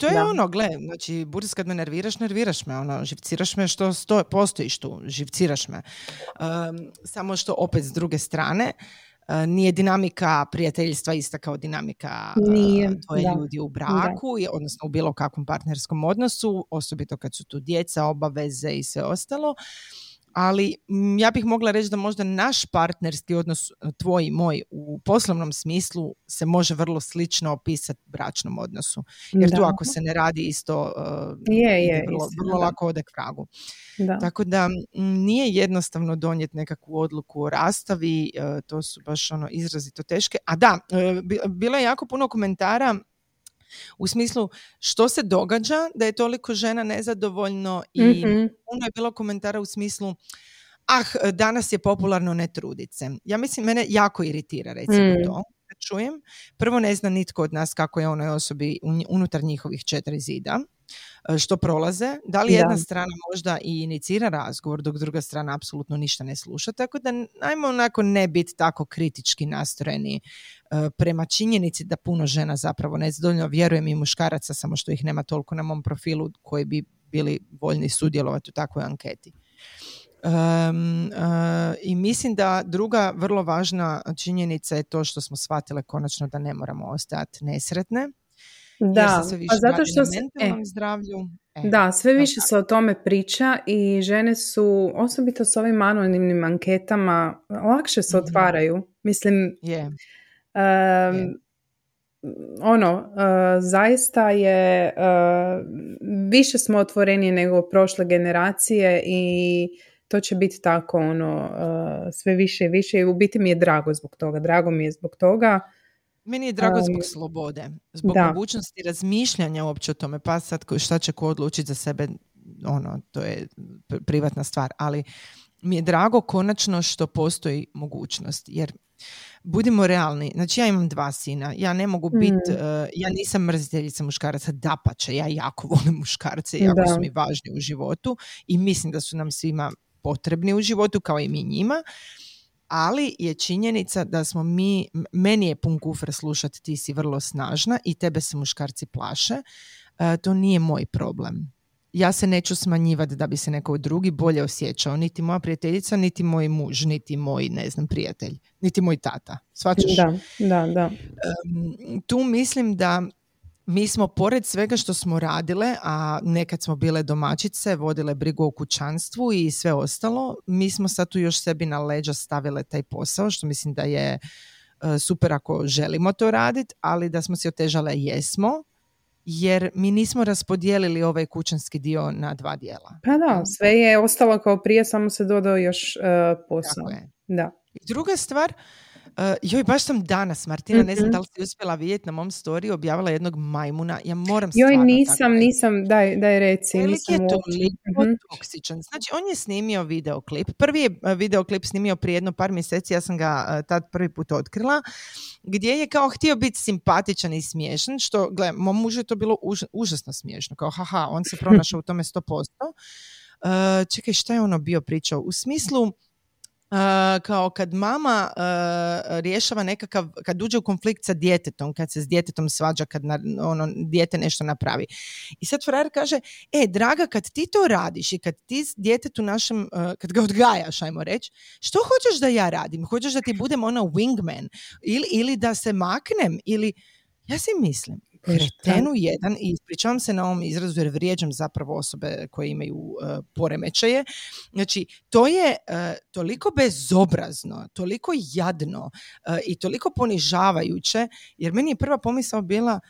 To je ono, gle, znači, Buris kad me nerviraš, nerviraš me, ono, živciraš me što sto, postojiš tu, živciraš me. samo što opet s druge strane, e, nije dinamika prijateljstva ista kao dinamika e, nije, tvoje ljudi u braku, da. odnosno u bilo kakvom partnerskom odnosu, osobito kad su tu djeca, obaveze i sve ostalo ali ja bih mogla reći da možda naš partnerski odnos, e, tvoj i moj, u poslovnom smislu se može vrlo slično opisati bračnom odnosu. Jer tu ako se ne radi isto, uh, je, je, vrlo, vrlo lako ode k vragu. Da. Tako da nije jednostavno donijeti nekakvu odluku o rastavi, e, to su baš ono izrazito teške. A da, bilo je jako puno komentara u smislu što se događa da je toliko žena nezadovoljno i mm puno je bilo komentara u smislu ah, danas je popularno ne trudit se. Ja mislim, mene jako iritira recimo mm. to čujem. Prvo ne zna nitko od nas kako je onoj osobi unutar njihovih četiri zida. E, što prolaze, da li jedna strana možda i inicira razgovor, dok druga strana apsolutno ništa ne sluša, tako da ajmo onako ne biti tako kritički nastrojeni e, prema činjenici da puno žena zapravo nezadovoljno vjerujem i muškaraca, samo što ih nema toliko na mom profilu koji bi bili voljni sudjelovati u takvoj anketi. Um, I mislim da druga vrlo važna činjenica je to što smo shvatile konačno da ne moramo ostati nesretne da, se pa zato što se, e, zdravlju. E, da, sve više se o tome priča i žene su, osobito s ovim anonimnim anketama, lakše se mhm. otvaraju. Mislim, yeah. ono, uh, zaista je, uh, više smo otvoreni nego prošle generacije i to će biti tako ono uh, sve više i više i u biti mi je drago zbog toga. Drago mi je zbog toga meni je drago zbog slobode, zbog mogućnosti razmišljanja uopće o tome, pa sad šta će ko odlučiti za sebe, ono, to je privatna stvar, ali mi je drago konačno što postoji mogućnost, jer budimo realni, znači ja imam dva sina, ja ne mogu biti, mm. uh, ja nisam mrziteljica muškaraca, dapače, ja jako volim muškarce, jako su mi važni u životu i mislim da su nam svima potrebni u životu kao i mi njima, ali je činjenica da smo mi, meni je pun kufr slušati ti si vrlo snažna i tebe se muškarci plaše, uh, to nije moj problem ja se neću smanjivati da bi se neko drugi bolje osjećao. Niti moja prijateljica, niti moj muž, niti moj, ne znam, prijatelj, niti moj tata. Svačaš? Da, da, da. tu mislim da mi smo pored svega što smo radile, a nekad smo bile domaćice, vodile brigu o kućanstvu i sve ostalo, mi smo sad tu još sebi na leđa stavile taj posao, što mislim da je e, super ako želimo to raditi, ali da smo si otežale jesmo jer mi nismo raspodijelili ovaj kućanski dio na dva dijela. Pa da, sve je ostalo kao prije, samo se dodao još uh, posao. Da. I druga stvar, Uh, joj, baš sam danas, Martina, ne znam mhm. da li si uspjela vidjeti na mom storiju, objavila jednog majmuna. Ja moram Joj, nisam, nisam, daj, daj reci. Nisam je toliko mm toksičan. Znači, on je snimio videoklip. Prvi je e, videoklip snimio prije jedno par mjeseci, ja sam ga uh, tad prvi put otkrila, gdje je kao htio biti simpatičan i smiješan, što, gle, mom mužu je to bilo užasno smiješno. Kao, haha, on se pronašao u tome 100%. Uh, čekaj, šta je ono bio pričao? U smislu, kao kad mama rješava nekakav, kad uđe u konflikt sa djetetom, kad se s djetetom svađa, kad na, ono, dijete nešto napravi. I sad frajer kaže, e, draga, kad ti to radiš i kad ti djetetu našem, kad ga odgajaš, ajmo reći, što hoćeš da ja radim? Hoćeš da ti budem ono wingman? Ili, ili da se maknem? Ili, ja si mislim, kretenu jedan i ispričavam se na ovom izrazu jer vrijeđam zapravo osobe koje imaju uh, poremećaje. Znači, to je uh, toliko bezobrazno, toliko jadno uh, i toliko ponižavajuće jer meni je prva pomisao bila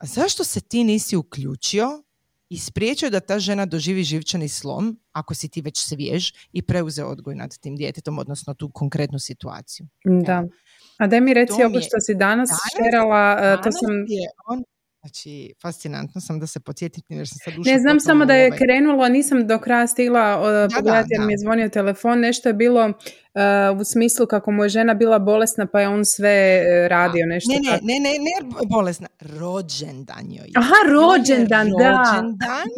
a zašto se ti nisi uključio i spriječio da ta žena doživi živčani slom, ako si ti već svjež i preuze odgoj nad tim djetetom, odnosno tu konkretnu situaciju. Da. A da mi reci ovo što si danas, danas šerala, e, to sam... Je on, Znači, fascinantno sam da se podsjetim jer sam sad Ne znam samo da je ovaj... krenulo, nisam do kraja stigla pogledati jer mi je zvonio telefon, nešto je bilo uh, u smislu kako mu je žena bila bolesna pa je on sve uh, radio nešto. Ne, ne, ne, ne, ne, bolesna, rođendan joj. Aha, rođendan, da. Rođendan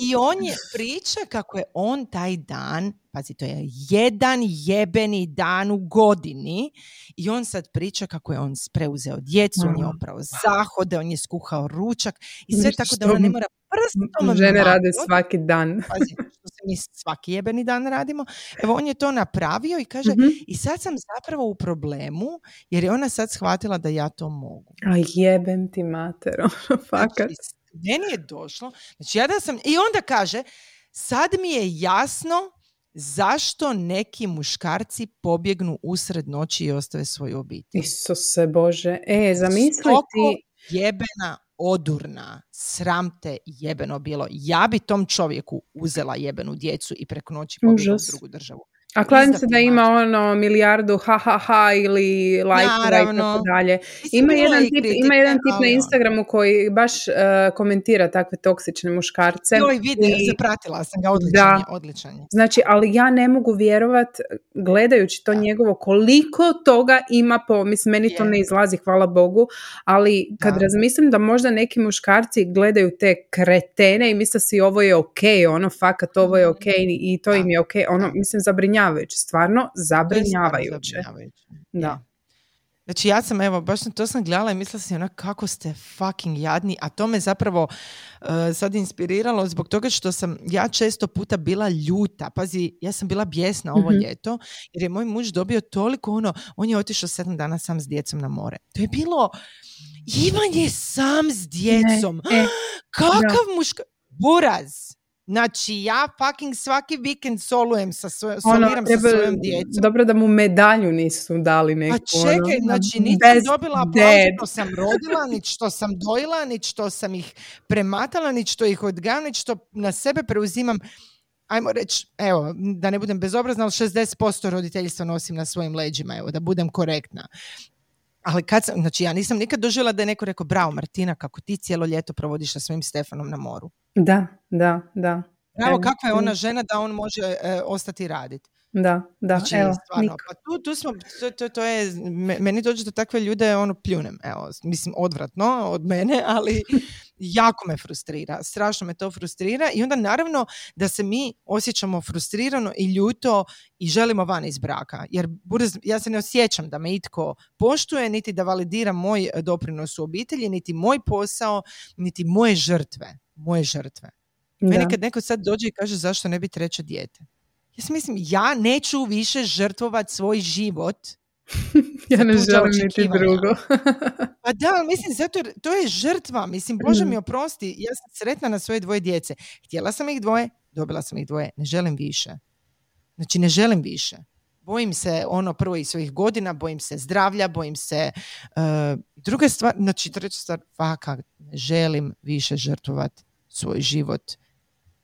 i on je priča kako je on taj dan pazi, to je jedan jebeni dan u godini i on sad priča kako je on preuzeo djecu, on je opravo zahode, on je skuhao ručak i sve tako da ona ne mora prstom Žene rade svaki dan. Pazi, što se mi svaki jebeni dan radimo. Evo, on je to napravio i kaže, mhm. i sad sam zapravo u problemu, jer je ona sad shvatila da ja to mogu. A jebem ti mater, ono, fakat. Znači, meni je došlo, znači ja da sam, i onda kaže, sad mi je jasno zašto neki muškarci pobjegnu usred noći i ostave svoju obitelj. Isuse Bože, e, zamisli ti... jebena odurna, sram te jebeno bilo. Ja bi tom čovjeku uzela jebenu djecu i preko noći pobjegla u drugu državu. A kladim se da ima ono milijardu ha ha ha ili lajkova i tako dalje. Ima jedan, tip, ima jedan tip na Instagramu koji baš uh, komentira takve toksične muškarce. Joj, vidim, I... zapratila sam ga, odličan da. je, odličan je. Znači, ali ja ne mogu vjerovat, gledajući to njegovo, koliko toga ima po, mislim, meni to ne izlazi, hvala Bogu, ali kad da. razmislim da možda neki muškarci gledaju te kretene i misle si ovo je ok, ono, fakat ovo je ok i to im je ok, ono, mislim, zabrinja zabrinjavajuće, stvarno zabrinjavajuće. Da. Znači ja sam, evo, baš to sam gledala i mislila sam onak kako ste fucking jadni, a to me zapravo uh, sad inspiriralo zbog toga što sam ja često puta bila ljuta. Pazi, ja sam bila bijesna ovo mm ljeto jer je moj muž dobio toliko ono, on je otišao sedam dana sam s djecom na more. To je bilo, Ivan je sam s djecom. Ne, e, Kakav muška... Buraz! Znači, ja fucking svaki vikend solujem sa, svoj, ono, soliram sa svojom djecom. Dobro da mu medalju nisu dali neku. Pa čekaj, ono, znači, niti sam dobila aplauz što sam rodila, niti što sam dojila, niti što sam ih prematala, niti što ih odgajam, niti što na sebe preuzimam ajmo reći, evo, da ne budem bezobrazna, ali 60% roditeljstva nosim na svojim leđima, evo, da budem korektna. Ali kad sam, znači ja nisam nikad doživjela da je neko rekao, bravo Martina, kako ti cijelo ljeto provodiš sa svojim Stefanom na moru. Da, da, da. Bravo, kakva je ona žena da on može e, ostati raditi. Da, da, znači, evo, stvarno, pa tu, tu smo, to, to, to, je, meni dođe do takve ljude, ono, pljunem, evo, mislim, odvratno od mene, ali jako me frustrira, strašno me to frustrira i onda naravno da se mi osjećamo frustrirano i ljuto i želimo van iz braka, jer ja se ne osjećam da me itko poštuje, niti da validira moj doprinos u obitelji, niti moj posao, niti moje žrtve, moje žrtve. Meni kad neko sad dođe i kaže zašto ne bi treće dijete, ja mislim, ja neću više žrtvovat svoj život ja ne želim niti drugo. pa da, mislim, zato to je žrtva. Mislim, Bože mi mm. oprosti, ja sam sretna na svoje dvoje djece. Htjela sam ih dvoje, dobila sam ih dvoje, ne želim više. Znači, ne želim više. Bojim se ono prvo iz svojih godina, bojim se zdravlja, bojim se uh, druga stvar, znači treća stvar, faka, ne želim više žrtvovat svoj život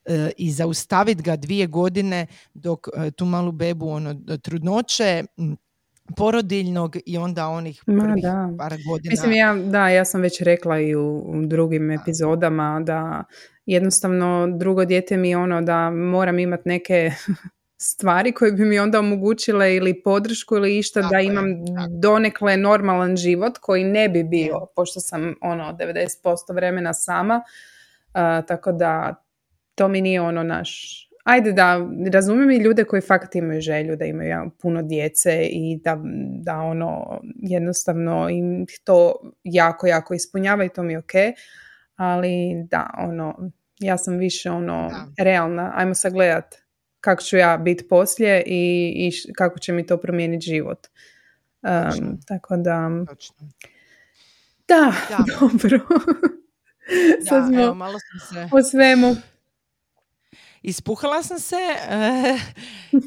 E, i zaustaviti ga dvije godine dok e, tu malu bebu ono, trudnoće porodiljnog i onda onih prvih da. par godina. Mislim, ja, da, ja sam već rekla i u, drugim epizodama da jednostavno drugo dijete mi je ono da moram imati neke stvari koje bi mi onda omogućile ili podršku ili išta da imam donekle normalan život koji ne bi bio, pošto sam ono 90% vremena sama, tako da to mi nije ono naš... Ajde da razumijem i ljude koji fakt imaju želju da imaju puno djece i da, da ono jednostavno im to jako, jako ispunjava i to mi je ok. Ali da, ono, ja sam više ono realna. Ajmo sagledat kako ću ja biti poslije i, i kako će mi to promijeniti život. Um, tako da... Da, da, dobro. Da, smo evo, malo sam se... O svemu ispuhala sam se uh,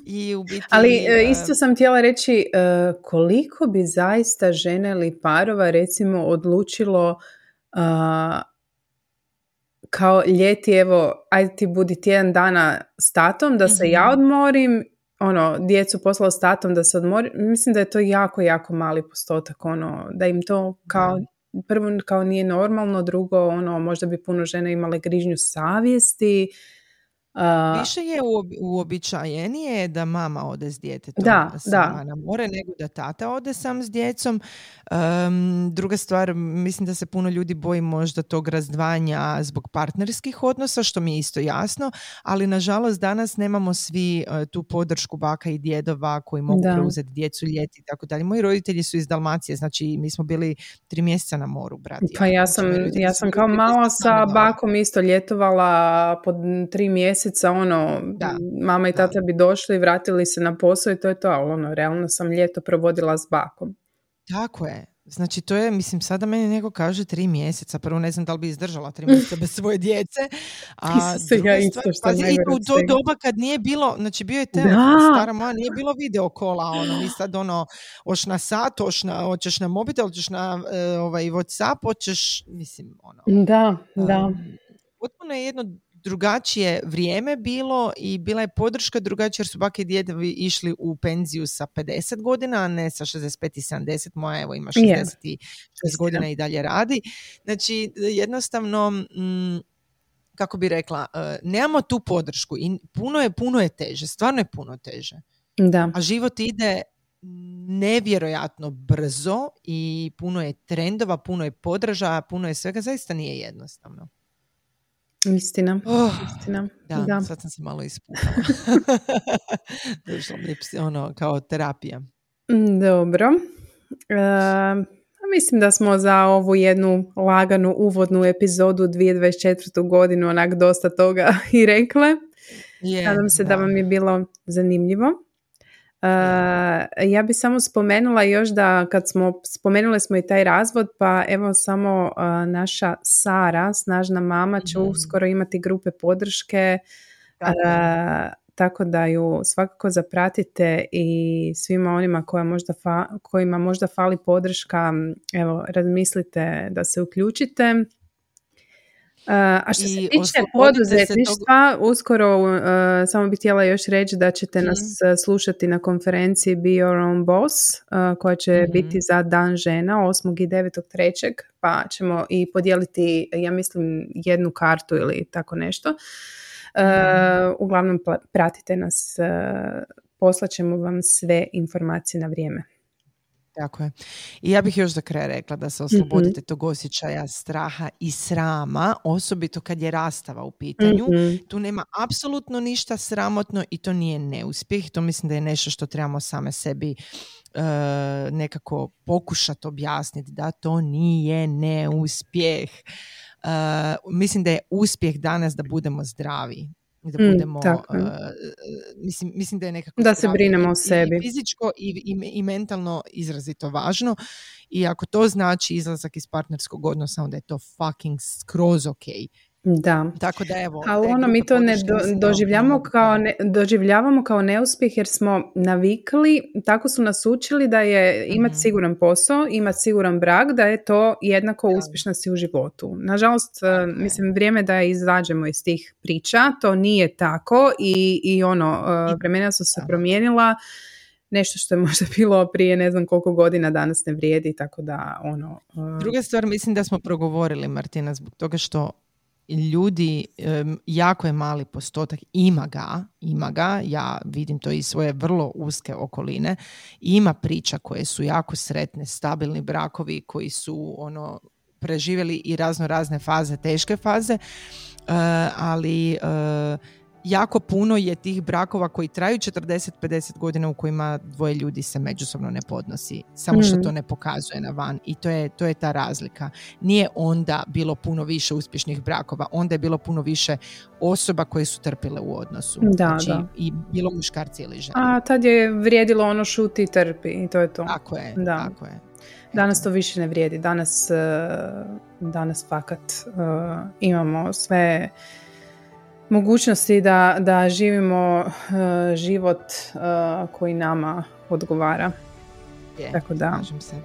i u biti... Ali uh, isto sam htjela reći uh, koliko bi zaista žene ili parova recimo odlučilo kao ljeti evo ajde ti budi tjedan dana s tatom da se ja mhm. odmorim ono, djecu poslala s tatom da se odmori, mislim da je to jako, jako mali postotak, ono, da im to kao, prvo kao nije normalno, drugo, ono, možda bi puno žena imale grižnju savjesti, Više je uobičajenije da mama ode s djetetom da, da. na more nego da tata ode sam s djecom. druga stvar, mislim da se puno ljudi boji možda tog razdvajanja zbog partnerskih odnosa, što mi je isto jasno, ali nažalost danas nemamo svi e, tu podršku baka i djedova koji mogu da. preuzeti djecu ljeti i tako dalje. Moji roditelji su iz Dalmacije, znači mi smo bili tri mjeseca na moru, brati. Pa ja sam, ja sam kao mala sa bakom isto ljetovala po tri mjeseca mjeseca, ono, da. mama i tata bi došli i vratili se na posao i to je to, ali ono, realno sam ljeto provodila s bakom. Tako je. Znači to je, mislim, sada meni neko kaže tri mjeseca, prvo ne znam da li bi izdržala tri mjeseca bez svoje djece, a druga isto što i u to doba kad nije bilo, znači bio je telefon, stara moja, nije bilo video kola, ono, mi sad ono, oš na sat, oš na, hoćeš na mobitel, hoćeš na uh, ovaj, Whatsapp, hoćeš, mislim, ono. Da, da. Um, potpuno je jedno drugačije vrijeme bilo i bila je podrška drugačija jer su bake i djedovi išli u penziju sa 50 godina, a ne sa 65 i 70. Moja evo ima 66 godina i dalje radi. Znači jednostavno mm, kako bi rekla, uh, nemamo tu podršku i puno je, puno je teže, stvarno je puno teže. Da. A život ide nevjerojatno brzo i puno je trendova, puno je podražaja, puno je svega, zaista nije jednostavno. Istina, oh, istina. Da, da, sad sam se malo ispukala. Došlo mi je ono, kao terapija. Mm, dobro. Uh, mislim da smo za ovu jednu laganu uvodnu epizodu 2024. godinu onak dosta toga i rekle. Yeah, Nadam se da. da vam je bilo zanimljivo. Uh, ja bi samo spomenula još da kad smo spomenuli smo i taj razvod pa evo samo uh, naša Sara, snažna mama će mm uskoro imati grupe podrške uh, tako da ju svakako zapratite i svima onima koja možda kojima možda fali podrška evo razmislite da se uključite a što se tiče poduzetništva, uskoro uh, samo bih htjela još reći da ćete nas mhm. uh, slušati na konferenciji Be Your Own Boss uh, koja će mhm. biti za Dan žena 8. i 9. pa ćemo i podijeliti, ja mislim, jednu kartu ili tako nešto. Mhm. Uglavnom pratite nas poslaćemo vam sve informacije na vrijeme. Tako je. I ja bih još za kraj rekla da se oslobodite mm tog osjećaja straha i srama, osobito kad je rastava u pitanju. Mhm. Tu nema apsolutno ništa sramotno i to nije neuspjeh. To mislim da je nešto što trebamo same sebi uh, nekako pokušati objasniti da to nije neuspjeh. Uh, mislim da je uspjeh danas da budemo zdravi da mm, budemo, uh, mislim, mislim da je nekako... Da se brinemo o sebi. I fizičko i, i, i mentalno izrazito važno i ako to znači izlazak iz partnerskog odnosa, onda je to fucking skroz ok. Da. Tako da evo. Ali ono mi to ne doživljavamo kao, ne, doživljavamo kao neuspjeh jer smo navikli, tako su nas učili da je imati mhm. siguran posao, imati siguran brak, da je to jednako uspješnosti u životu. Nažalost, e, mislim, vrijeme da izađemo iz tih priča, to nije tako i, i ono, e, vremena su se promijenila nešto što je možda bilo prije ne znam koliko godina danas ne vrijedi, tako da ono... E, Druga stvar, mislim da smo progovorili, Martina, zbog toga što ljudi, jako je mali postotak, ima ga, ima ga, ja vidim to iz svoje vrlo uske okoline, ima priča koje su jako sretne, stabilni brakovi koji su ono preživjeli i razno razne faze, teške faze, eh, ali eh, jako puno je tih brakova koji traju 40-50 godina u kojima dvoje ljudi se međusobno ne podnosi. Samo što mm. to ne pokazuje na van i to je, to je ta razlika. Nije onda bilo puno više uspješnih brakova, onda je bilo puno više osoba koje su trpile u odnosu. Da, znači, da. I bilo muškarci ili žene. A tad je vrijedilo ono šuti i trpi i to je to. Tako je, da. tako je. Danas to više ne vrijedi. Danas, eh, danas fakat eh, imamo sve mogućnosti da, da živimo uh, život uh, koji nama odgovara. Je, Tako da. Se.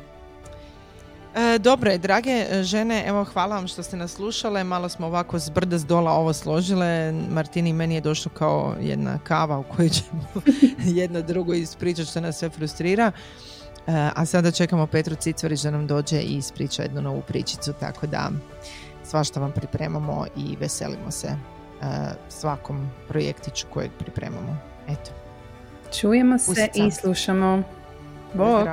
E, dobro je, drage žene, evo hvala vam što ste nas slušale, malo smo ovako s brda s dola ovo složile, Martini meni je došlo kao jedna kava u kojoj ćemo jedno drugo ispričati što nas sve frustrira, e, a sada čekamo Petru Cicvarić da nam dođe i ispriča jednu novu pričicu, tako da svašta vam pripremamo i veselimo se svakom projektiću kojeg pripremamo. Eto. Čujemo se i slušamo. Bog.